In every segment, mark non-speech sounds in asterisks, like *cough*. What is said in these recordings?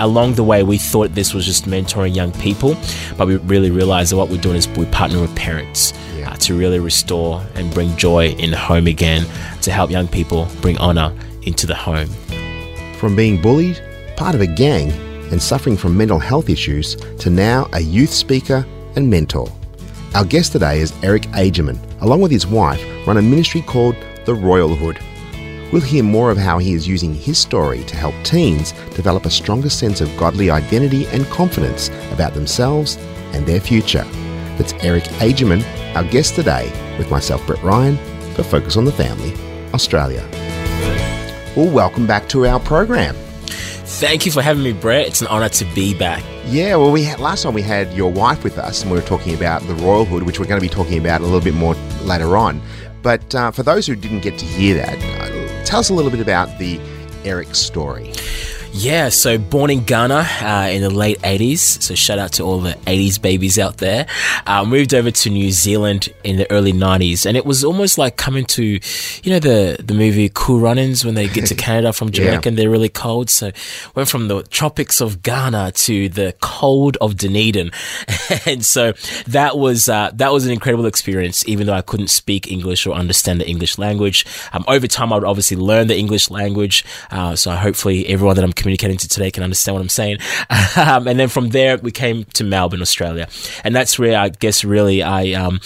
Along the way, we thought this was just mentoring young people, but we really realized that what we're doing is we partner with parents Yeah. uh, to really restore and bring joy in the home again, to help young people bring honor into the home. From being bullied, part of a gang, and suffering from mental health issues to now a youth speaker and mentor. Our guest today is Eric Agerman, along with his wife, run a ministry called The Royal Hood. We'll hear more of how he is using his story to help teens develop a stronger sense of godly identity and confidence about themselves and their future. That's Eric Agerman, our guest today, with myself, Brett Ryan, for Focus on the Family, Australia. Well, welcome back to our program. Thank you for having me, Brett. It's an honor to be back. Yeah, well, we had, last time we had your wife with us, and we were talking about the Royal Hood, which we're going to be talking about a little bit more later on. But uh, for those who didn't get to hear that, tell us a little bit about the Eric story. Yeah, so born in Ghana uh, in the late 80s. So shout out to all the 80s babies out there. Uh, moved over to New Zealand in the early 90s. And it was almost like coming to, you know, the, the movie Cool Runnings when they get to *laughs* Canada from Jamaica Yeah. and they're really cold. So went from the tropics of Ghana to the cold of Dunedin. *laughs* and so that was, uh, that was an incredible experience, even though I couldn't speak English or understand the English language. Um, over time, I would obviously learn the English language. Uh, so hopefully everyone that I'm communicating to today can understand what I'm saying. *laughs* um, and then from there, we came to Melbourne, Australia. And that's where I guess really I, um,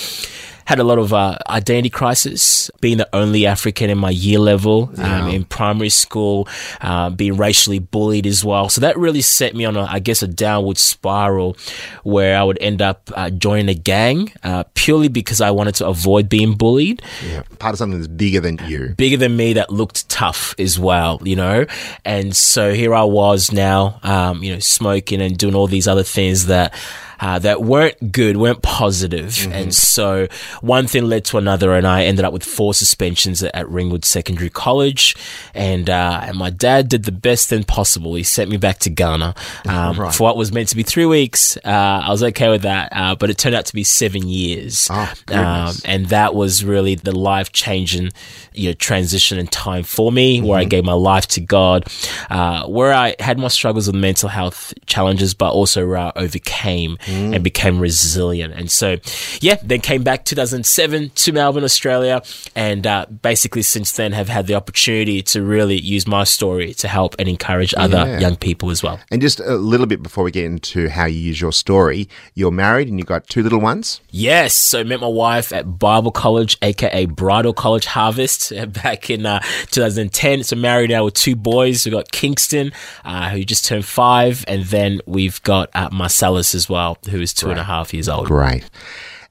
had a lot of uh, identity crisis, being the only African in my year level um, in primary school, uh, being racially bullied as well. So that really set me on, a, I guess, a downward spiral where I would end up uh, joining a gang uh, purely because I wanted to avoid being bullied Yeah. Part of something that's bigger than you. bigger than me that looked tough as well, you know? And so here I was now, um, you know, smoking and doing all these other things that, uh, that weren't good, weren't positive. And so one thing led to another and I ended up with four suspensions at, at Ringwood Secondary College. And, uh, and my dad did the best thing possible. He sent me back to Ghana, *laughs* um, Right. for what was meant to be three weeks. Uh, I was okay with that. Uh, but it turned out to be seven years. Oh, um, and that was really the life changing you know transition and time for me where Mm-hmm. i gave my life to god uh, where i had my struggles with mental health challenges but also where i overcame Mm. and became resilient and so yeah then came back 2007 to melbourne australia and uh, basically since then have had the opportunity to really use my story to help and encourage other Yeah. young people as well And just a little bit before we get into how you use your story, you're married and you've got two little ones. Yes, so I met my wife at Bible College, aka Bridal College Harvest, *laughs* back in uh, 2010. So married now with two boys. We've got Kingston, uh, who just turned five, and then we've got uh, Marcellus as well, who is two and a half years old. Great.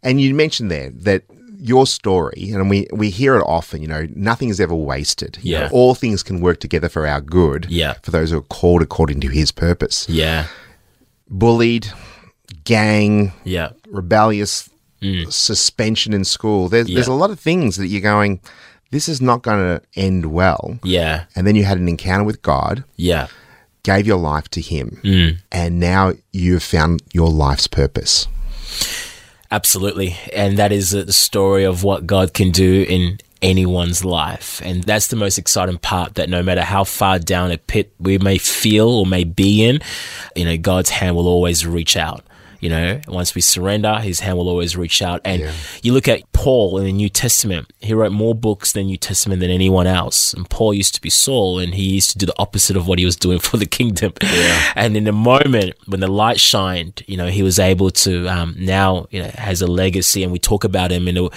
And you mentioned there that your story, and we, we hear it often, you know, nothing is ever wasted. You know, Yeah. all things can work together for our good. Yeah. For those who are called according to his purpose. Yeah, Bullied, gang, yeah, rebellious, suspension in school. There's, there's a Mm. Lot of things that you're going, this is not going to end well. yeah, And then you had an encounter with God, yeah. Gave your life to Him, Mm. and now you've found your life's purpose. Absolutely. And that is the story of what God can do in anyone's life. And that's the most exciting part that no matter how far down a pit we may feel or may be in, you know, God's hand will always reach out. You know, once we surrender, his hand will always reach out. And Yeah. you look at Paul in the New Testament, he wrote more books than New Testament than anyone else. And Paul used to be Saul, and he used to do the opposite of what he was doing *laughs* for the kingdom. And in the moment when the light shined, you know, he was able to um, now you know has a legacy, and we talk about him in a,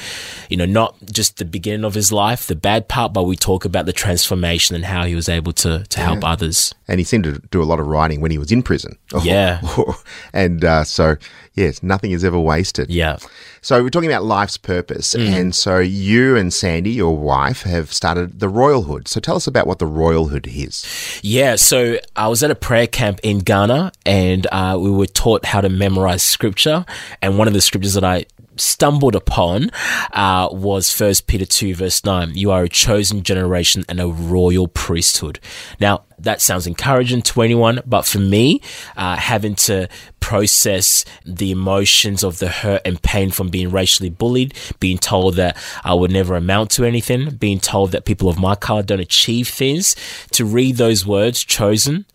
you know, not just the beginning of his life, the bad part, but we talk about the transformation and how he was able to to help others. And he seemed to do a lot of writing when he was in prison. *laughs* Yeah. *laughs* and uh, so, yes, nothing is ever wasted. Yeah. So we're talking about life's purpose. Mm. And so you and Sandy, your wife, have started the Royal Hood. So tell us about what the Royal Hood is. Yeah, so I was at a prayer camp in Ghana and uh, we were taught how to memorize scripture. And one of the scriptures that I stumbled upon uh, was First Peter 2, verse 9. You are a chosen generation and a royal priesthood. Now, that sounds encouraging to anyone, but for me, uh, having to process the emotions of the hurt and pain from being racially bullied, being told that I would never amount to anything, being told that people of my color don't achieve things, to read those words, chosen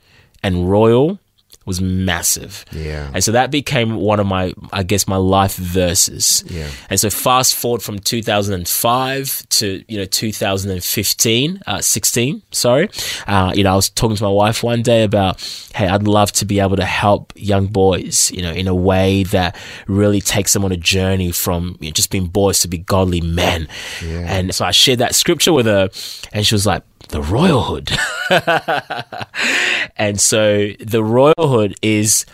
and royal, was massive. Yeah. And so that became one of my, I guess, my life verses. Yeah. And so fast forward from 2005 to, you know, 2015, uh, 16, sorry. Uh, you know, I was talking to my wife one day about, hey, I'd love to be able to help young boys, you know, in a way that really takes them on a journey from you know, just being boys to be godly men. And so I shared that scripture with her and she was like, the royalhood. *laughs* and so the royalhood is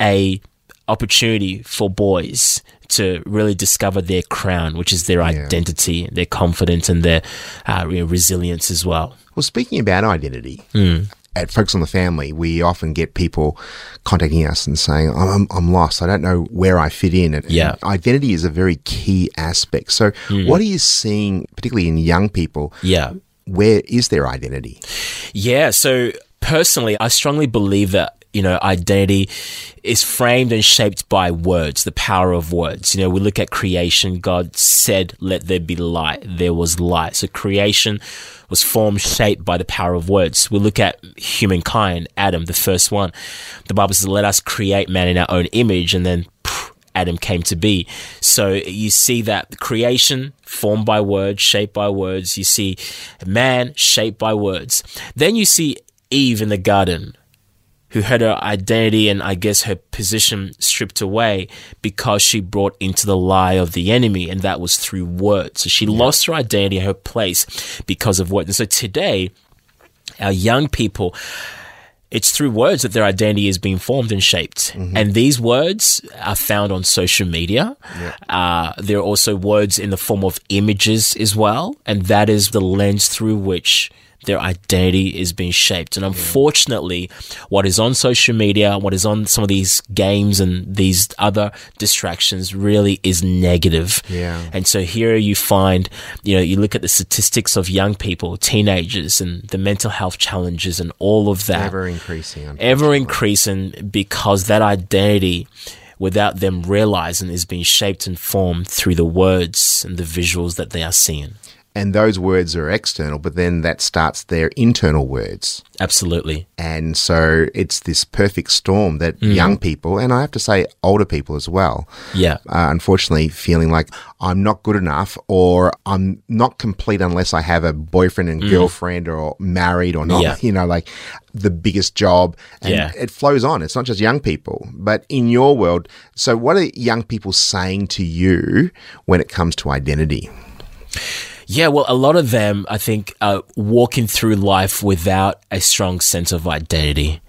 a opportunity for boys to really discover their crown, which is their identity, their confidence, and their uh, resilience as well. Well, speaking about identity, Hmm. at Focus on the Family, we often get people contacting us and saying, I'm, I'm lost. I don't know where I fit in. And, Yeah. And identity is a very key aspect. So, what are you seeing, particularly in young people? Yeah. Where is their identity? Yeah. So personally, I strongly believe that, you know, identity is framed and shaped by words, the power of words. You know, we look at creation. God said, let there be light. There was light. So creation was formed, shaped by the power of words. We look at humankind, Adam, the first one. The Bible says, let us create man in our own image. And then Adam came to be. So you see that creation formed by words, shaped by words. You see man shaped by words. Then you see Eve in the garden who had her identity and I guess her position stripped away because she brought into the lie of the enemy, and that was through words. So she lost her identity, her place because of words. And so today, our young people, it's through words that their identity is being formed and shaped. And these words are found on social media. Uh, there are also words in the form of images as well. And that is the lens through which their identity is being shaped. And unfortunately, what is on social media, what is on some of these games and these other distractions really is negative. Yeah. And so here you find, you know, you look at the statistics of young people, teenagers, and the mental health challenges and all of that Ever increasing. ever increasing because that identity without them realizing is being shaped and formed through the words and the visuals that they are seeing And those words are external, but then that starts their internal words. absolutely And so it's this perfect storm that Mm. young people, and I have to say older people as well, yeah unfortunately feeling like I'm not good enough or I'm not complete unless I have a boyfriend and girlfriend or married or not, Mm. Yeah. *laughs* you know, like the biggest job. And Yeah. it flows on. It's not just young people, but in your world. So, what are young people saying to you when it comes to identity? Yeah, well, a lot of them, I think, are walking through life without a strong sense of identity.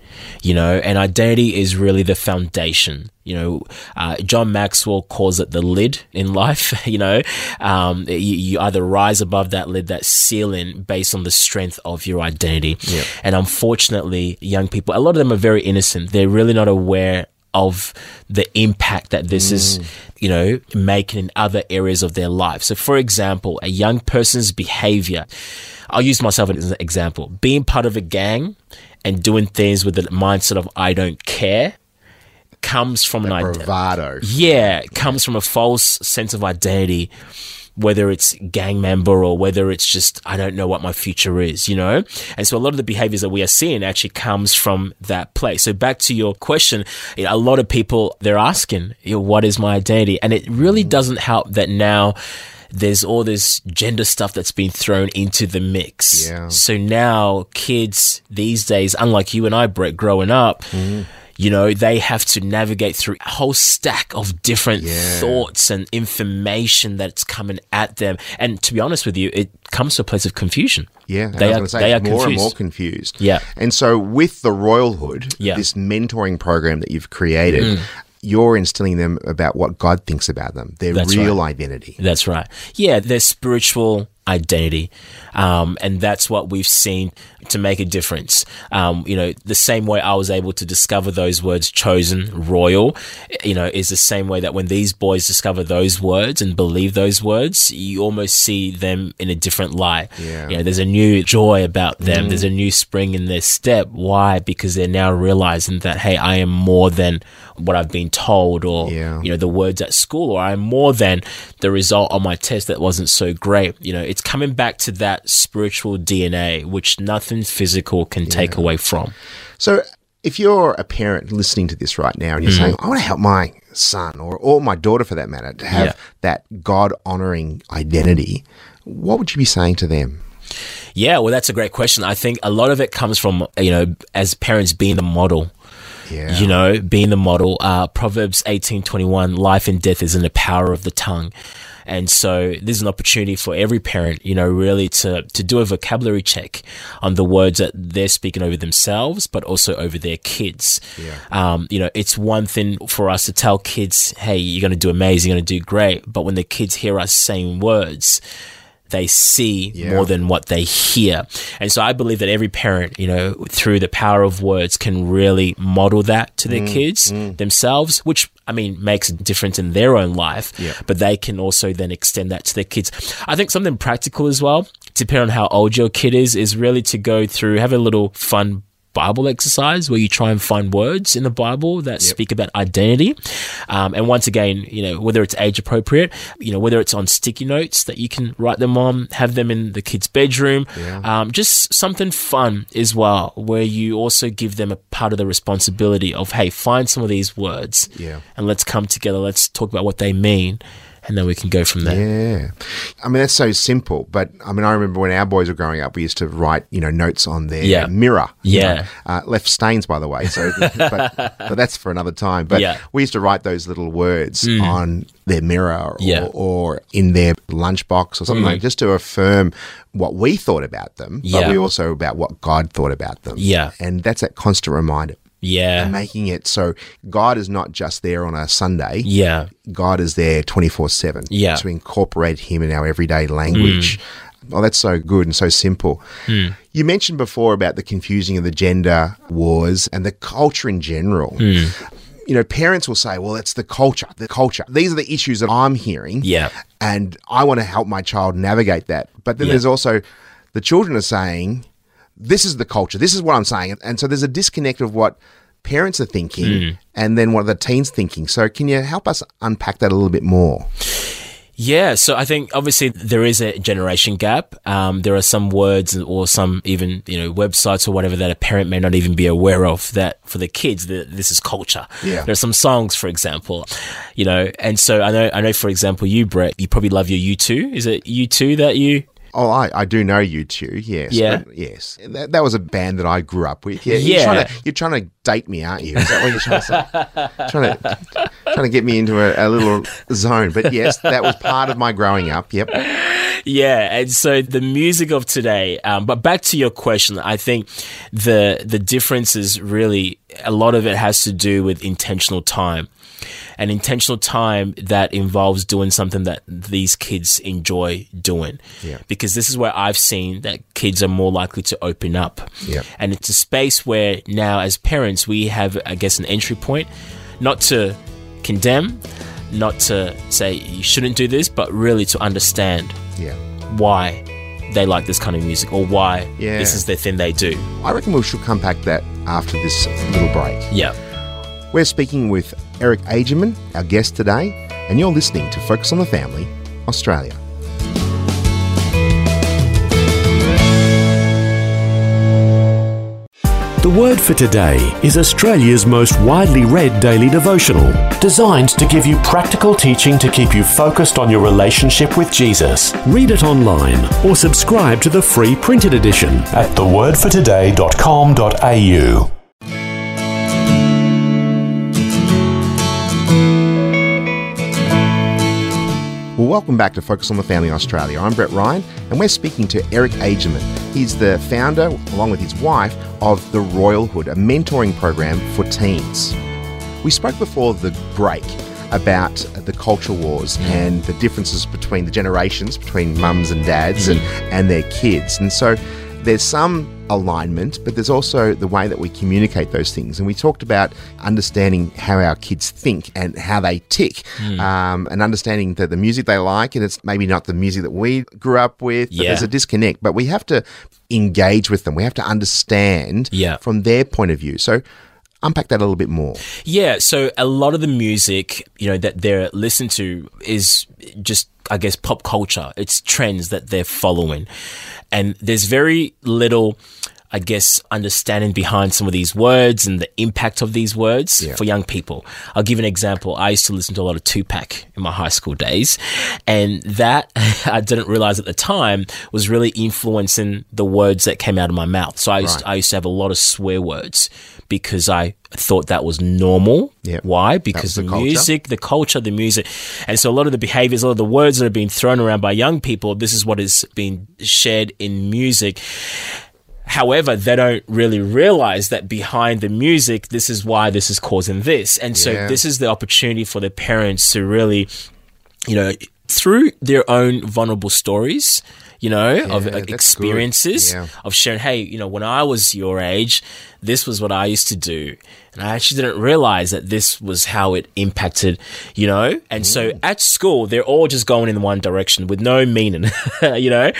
You know, and identity is really the foundation. You know, uh, John Maxwell calls it the lid in life. *laughs* You know, um, you, you either rise above that lid, that ceiling, based on the strength of your identity. And unfortunately, young people, a lot of them are very innocent. They're really not aware of the impact that this is, mm. you know, making in other areas of their life. So, for example, a young person's behavior, I'll use myself as an example, being part of a gang and doing things with the mindset of I don't care comes from an identity. Bravado. Yeah, comes from a false sense of identity, whether it's gang member or whether it's just, I don't know what my future is, you know? And so a lot of the behaviors that we are seeing actually comes from that place. So back to your question, a lot of people, they're asking, you know, what is my identity? And it really doesn't help that now there's all this gender stuff that's been thrown into the mix. Yeah. So now kids these days, unlike you and I, Brett, growing up, mm-hmm. You know, they have to navigate through a whole stack of different Yeah. thoughts and information that's coming at them. And to be honest with you, it comes to a place of confusion. Yeah, They are- gonna they are more and confused. more confused. Yeah. and so with the Royalhood, Yeah. Mm. this mentoring program that you've created, you're instilling them about what God thinks about them, their That's real identity. That's right. Yeah, their spiritual identity. Um, and that's what we've seen to make a difference. Um, you know, the same way I was able to discover those words chosen, royal, you know, is the same way that when these boys discover those words and believe those words, you almost see them in a different light. Yeah. You know, there's a new joy about them. There's a new spring in their step. Why? Because they're now realizing that, hey, I am more than what I've been told or, Yeah. you know, the words at school, or I'm more than the result on my test that wasn't so great. You know, it's coming back to that spiritual DNA, which nothing physical can take away from. So, if you're a parent listening to this right now and you're Mm-hmm. saying, I want to help my son or, or my daughter for that matter to have Yeah. that God honoring identity, what would you be saying to them? Yeah, well, that's a great question. I think a lot of it comes from, you know, as parents being the model. Yeah. You know, being the model. Uh, Proverbs eighteen twenty one: life and death is in the power of the tongue. And so there's an opportunity for every parent, you know, really to, to do a vocabulary check on the words that they're speaking over themselves, but also over their kids. Yeah. Um, you know, it's one thing for us to tell kids, hey, you're going to do amazing, you're going to do great. But when the kids hear us saying words, they see Yeah. more than what they hear. And so I believe that every parent, you know, through the power of words can really model that to Mm, their kids themselves, which I mean makes a difference in their own life, Yeah. but they can also then extend that to their kids. I think something practical as well, depending on how old your kid is, is really to go through, have a little fun Bible exercise where you try and find words in the Bible that speak about identity. Um, and once again, you know, whether it's age appropriate, you know, whether it's on sticky notes that you can write them on, have them in the kid's bedroom, um, just something fun as well, where you also give them a part of the responsibility of, hey, find some of these words Yeah. and let's come together, let's talk about what they mean, and then we can go from there. Yeah. I mean, that's so simple. But I mean, I remember when our boys were growing up, we used to write, you know, notes on their Yeah. mirror. Yeah. Uh, left stains, by the way. So, *laughs* but, but that's for another time. But Yeah. Mm. we used to write those little words on their mirror or, Yeah. Mm. or in their lunchbox or something like just to affirm what we thought about them, but we also about what God thought about them. Yeah. And that's that constant reminder. Yeah. Making it so God is not just there on a Sunday. Yeah. God is there 24 7 Yeah. to incorporate Him in our everyday language. Mm. Oh, that's so good and so simple. Mm. You mentioned before about the confusing of the gender wars and the culture in general. Mm. You know, parents will say, well, it's the culture, the culture. These are the issues that I'm hearing. Yeah. And I want to help my child navigate that. But then Yeah. there's also the children are saying, this is the culture, this is what I'm saying. And so there's a disconnect of what parents are thinking and then what the teens thinking. So can you help us unpack that a little bit more? Yeah, so I think obviously there is a generation gap. Um, there are some words or some even you know websites or whatever that a parent may not even be aware of. That for the kids, that this is culture. Yeah. There are some songs, for example, you know, and so I know I know for example you Brett, you probably love your U two. Is it U two that you? Oh, I, I do know you two, yes. Yeah. yes. That, that was a band that I grew up with. Yeah. Yeah. You're trying, to, you're trying to date me, aren't you? Is that what you're trying to say? trying, to, trying to get me into a, a little zone. But yes, that was part of my growing up. Yep. Yeah, and so the music of today. Um, but back to your question, I think the the difference is really a lot of it has to do with intentional time, and intentional time that involves doing something that these kids enjoy doing. Yeah. Because this is where I've seen that kids are more likely to open up. Yeah. And it's a space where now, as parents, we have, I guess, an entry point, not to condemn, not to say you shouldn't do this, but really to understand Yeah. why they like this kind of music or why Yeah. this is the thing they do. I reckon we should come back that after this little break. Yeah. We're speaking with Eric Agerman, our guest today, and you're listening to Focus on the Family, Australia. The Word for Today is Australia's most widely read daily devotional, designed to give you practical teaching to keep you focused on your relationship with Jesus. Read it online or subscribe to the free printed edition at thewordfortoday.com.au. Well, welcome back to Focus on the Family Australia. I'm Brett Ryan, and we're speaking to Eric Agerman. He's the founder, along with his wife, of the Royal Hood, a mentoring program for teens. We spoke before the break about the culture wars mm. and the differences between the generations, between mums and dads and, and their kids. And so there's some alignment, but there's also the way that we communicate those things. And we talked about understanding how our kids think and how they tick, um, and understanding that the music they like, and it's maybe not the music that we grew up with. Yeah. there's a disconnect, but we have to engage with them. We have to understand Yeah. from their point of view. So unpack that a little bit more. Yeah, so a lot of the music, you know, that they're listened to is just, I guess, pop culture. It's trends that they're following. And there's very little, I guess, understanding behind some of these words and the impact of these words for young people. I'll give an example. I used to listen to a lot of Tupac in my high school days. And that, *laughs* I didn't realize at the time, was really influencing the words that came out of my mouth. So I used, I used to have a lot of swear words because I thought that was normal. Yep. Why? Because the the, culture. music, the culture, the music. And so a lot of the behaviors, a lot of the words that are being thrown around by young people, this is what is being shared in music. However, they don't really realize that behind the music, this is why this is causing this. And so Yeah. this is the opportunity for the parents to really, you know, through their own vulnerable stories, you know, of Yeah, uh, that's experiences, Yeah. of sharing, hey, you know, when I was your age, this was what I used to do. And I actually didn't realize that this was how it impacted, you know? And so Mm. at school, they're all just going in one direction with no meaning, *laughs* you know?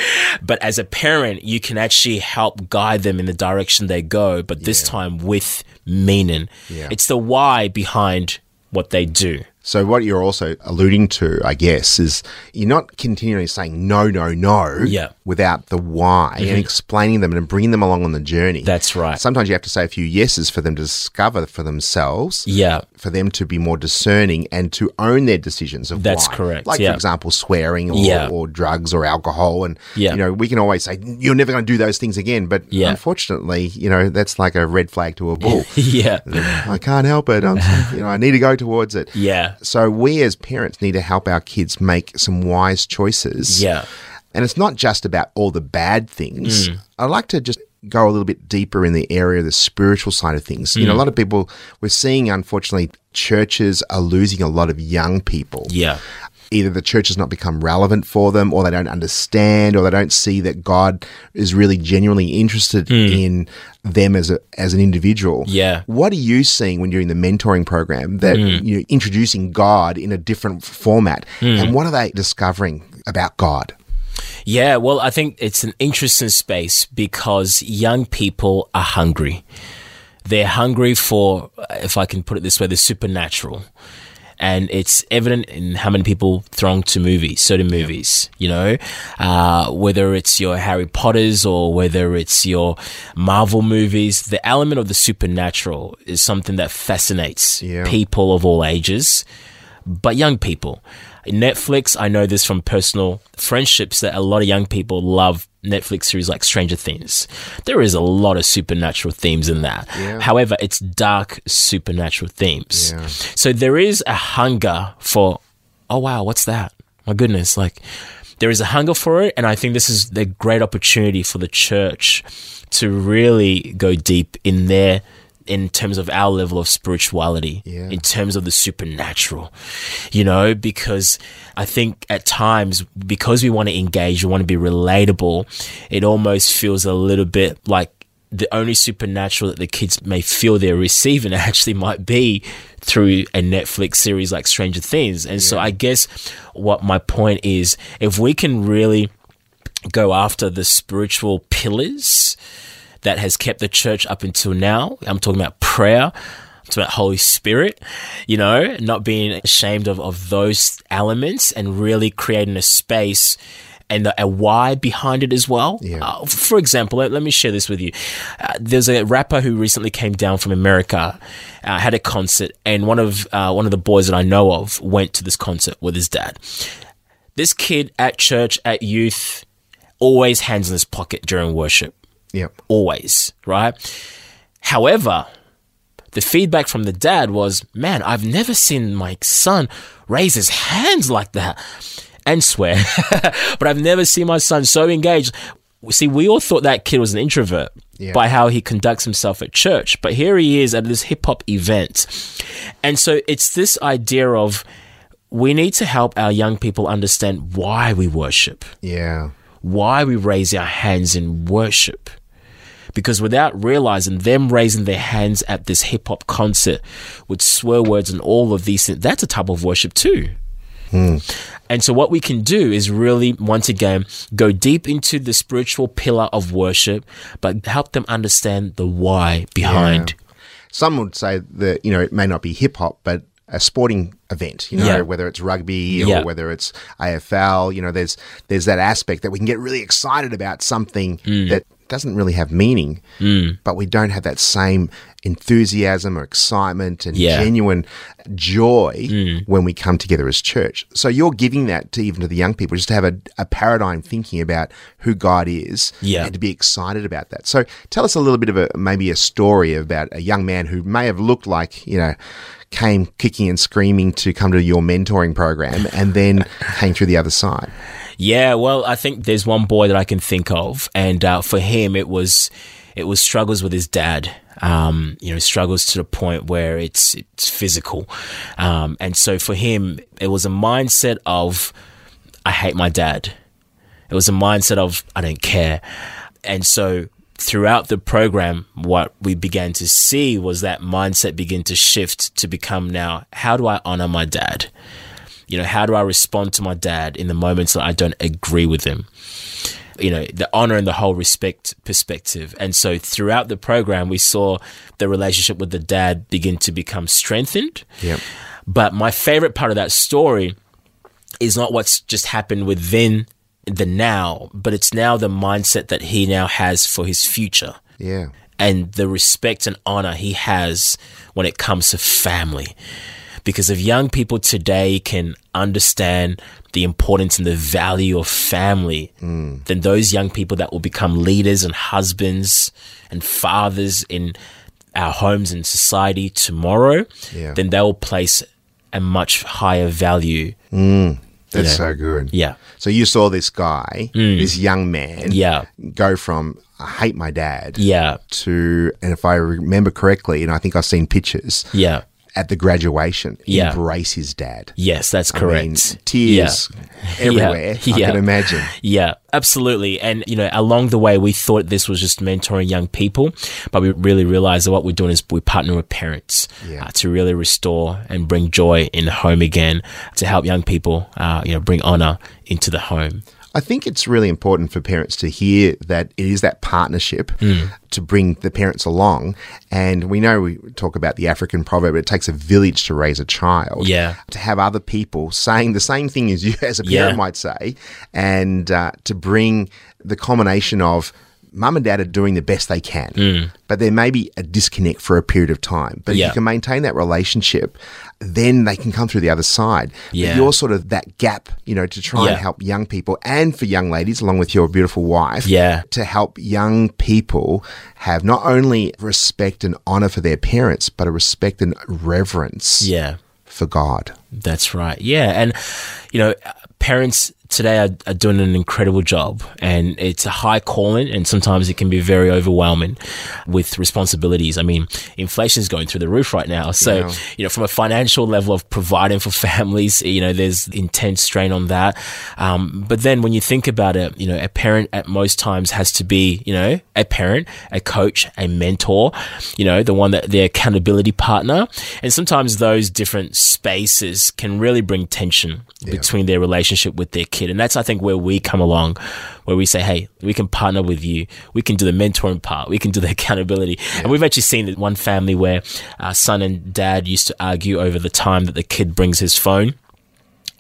But as a parent, you can actually help guide them in the direction they go, but this time with meaning. Yeah. It's the why behind what they do. So what you're also alluding to, I guess, is you're not continually saying no, no, no Yeah. without the why and mm-hmm. explaining them and bringing them along on the journey. That's right. Sometimes you have to say a few yeses for them to discover for themselves. Yeah. For them to be more discerning and to own their decisions of That's why. correct, Like, yeah. for example, swearing or, Yeah. or drugs or alcohol. And, Yeah. you know, we can always say, you're never going to do those things again. But Yeah. unfortunately, you know, that's like a red flag to a bull. *laughs* yeah. I can't help it. I'm, you know, I need to go towards it. Yeah. So we as parents need to help our kids make some wise choices. Yeah. And it's not just about all the bad things. Mm. I like to just go a little bit deeper in the area of the spiritual side of things. You know, a Mm. lot of people we're seeing unfortunately churches are losing a lot of young people. Yeah. Either the church has not become relevant for them or they don't understand or they don't see that God is really genuinely interested in them as a as an individual. Yeah. What are you seeing when you're in the mentoring program that you're introducing God in a different format? Hmm. And what are they discovering about God? Yeah, well, I think it's an interesting space because young people are hungry. They're hungry for, if I can put it this way, the supernatural. And it's evident in how many people throng to movies, certain movies, you know, uh, whether it's your Harry Potters or whether it's your Marvel movies, the element of the supernatural is something that fascinates Yeah. people of all ages but young people. Netflix, I know this from personal friendships that a lot of young people love Netflix series like Stranger Things. There is a lot of supernatural themes in that. However, it's dark supernatural themes. Yeah. So there is a hunger for, oh wow, what's that? My goodness, like there is a hunger for it. And I think this is the great opportunity for the church to really go deep in there in terms of our level of spirituality, Yeah. in terms of the supernatural, you know, because I think at times, because we want to engage, we want to be relatable, it almost feels a little bit like the only supernatural that the kids may feel they're receiving *laughs* actually might be through a Netflix series like Stranger Things. And so I guess what my point is, if we can really go after the spiritual pillars that has kept the church up until now. I'm talking about prayer. Talking about Holy Spirit, you know, not being ashamed of, of those elements and really creating a space and the, a why behind it as well. Yeah. Uh, for example, let, let me share this with you. Uh, there's a rapper who recently came down from America, uh, had a concert, and one of uh, one of the boys that I know of went to this concert with his dad. This kid at church, at youth, always hands in his pocket during worship Yep. always, right? However, the feedback from the dad was, man, I've never seen my son raise his hands like that and swear, *laughs* but I've never seen my son so engaged. See, we all thought that kid was an introvert Yeah. by how he conducts himself at church, but here he is at this hip hop event. And so it's this idea of we need to help our young people understand why we worship Yeah. why we raise our hands in worship. Because without realizing them raising their hands at this hip hop concert with swear words and all of these things, that's a type of worship too. And so, what we can do is really, once again, go deep into the spiritual pillar of worship, but help them understand the why behind. Some would say that, you know, it may not be hip hop, but a sporting event, you know, Yeah. whether it's rugby or Yeah. whether it's AFL, you know, there's there's that aspect that we can get really excited about something Mm. that doesn't really have meaning, but we don't have that same enthusiasm or excitement and Yeah. Mm. genuine joy when we come together as church. So you're giving that to even to the young people, just to have a, a paradigm thinking about who God is Yeah. and to be excited about that. So tell us a little bit of a maybe a story about a young man who may have looked like, you know, came kicking and screaming to come to your mentoring program and then *laughs* came through the other side. Yeah, well, I think there's one boy that I can think of, and uh, for him, it was it was struggles with his dad. Um, you know, struggles to the point where it's it's physical, um, and so for him, it was a mindset of I hate my dad. It was a mindset of I don't care, and so throughout the program, what we began to see was that mindset begin to shift to become now how do I honor my dad? You know, how do I respond to my dad in the moments that I don't agree with him? You know, the honor and the whole respect perspective. And so throughout the program, we saw the relationship with the dad begin to become strengthened. Yep. But my favorite part of that story is not what's just happened within the now, but it's now the mindset that he now has for his future Yeah. and the respect and honor he has when it comes to family. Because if young people today can understand the importance and the value of family, then those young people that will become leaders and husbands and fathers in our homes and society tomorrow, Yeah. then they will place a much higher value. Mm, that's Yeah. so good. Yeah. So you saw this guy, mm. this young man, Yeah. go from I hate my dad Yeah. to, and if I remember correctly, and I think I've seen pictures Yeah. At the graduation, Yeah. embrace his dad. Yes, that's I correct. mean, tears *laughs* everywhere. I Yeah. can imagine. *laughs* Yeah, absolutely. And, you know, along the way, we thought this was just mentoring young people, but we really realized that what we're doing is we partner with parents Yeah. uh, to really restore and bring joy in the home again, to help young people, uh, you know, bring honor into the home. I think it's really important for parents to hear that it is that partnership Hmm. to bring the parents along. And we know we talk about the African proverb, it takes a village to raise a child. Yeah. To have other people saying the same thing as you, *laughs* as a parent Yeah. might say, and uh, to bring the combination of mum and dad are doing the best they can, but there may be a disconnect for a period of time. But if Hmm. You can maintain that relationship, then they can come through the other side. But Yeah. you're sort of that gap, you know, to try and help young people and for young ladies, along with your beautiful wife, Yeah. to help young people have not only respect and honor for their parents, but a respect and reverence Yeah. for God. That's right. Yeah. And, you know, parents today are, are doing an incredible job and it's a high calling and sometimes it can be very overwhelming with responsibilities. I mean, inflation is going through the roof right now. So, Yeah. you know, from a financial level of providing for *laughs* families, you know, there's intense strain on that. Um, but then when you think about it, you know, a parent at most times has to be, you know, a parent, a coach, a mentor, you know, the one that their accountability partner. And sometimes those different spaces can really bring tension between their relationship with their kid. And that's, I think, where we come along, where we say, hey, we can partner with you. We can do the mentoring part. We can do the *laughs* accountability. And we've actually seen that one family where uh, son and dad used to argue over the time that the kid brings his phone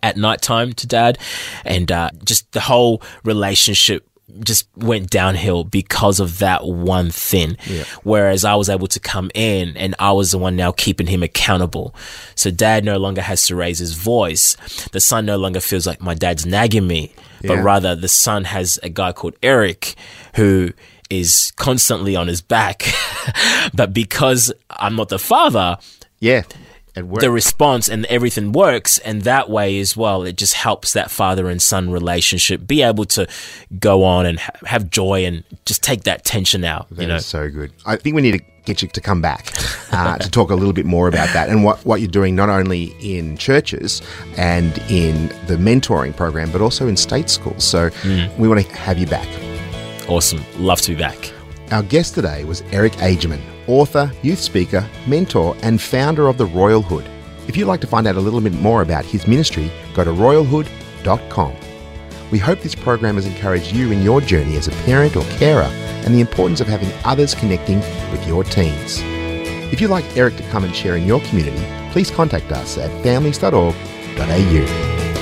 at night time to dad. And uh, just the whole relationship just went downhill because of that one thing. Yeah. Whereas I was able to come in and I was the one now keeping him accountable. So dad no longer has to raise his voice. The son no longer feels like my dad's nagging me, but Yeah. rather the son has a guy called Eric who is constantly on his back. *laughs* but because I'm not the father, Yeah. The response and everything works and that way as well it just helps that father and son relationship be able to go on and ha- have joy and just take that tension out That you know is so good. I think we need to get you to come back uh, *laughs* to talk a little bit more about that and what, what you're doing not only in churches and in the mentoring program, but also in state schools. So we want to have you back. awesome love to be back Our guest today was Eric Agerman, author, youth speaker, mentor, and founder of the Royal Hood. If you'd like to find out a little bit more about his ministry, go to royalhood.com. We hope this program has encouraged you in your journey as a parent or carer and the importance of having others connecting with your teens. If you'd like Eric to come and share in your community, please contact us at families.org.au.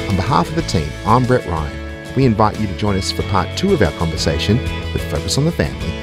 On behalf of the team, I'm Brett Ryan. We invite you to join us for part two of our conversation with Focus on the Family,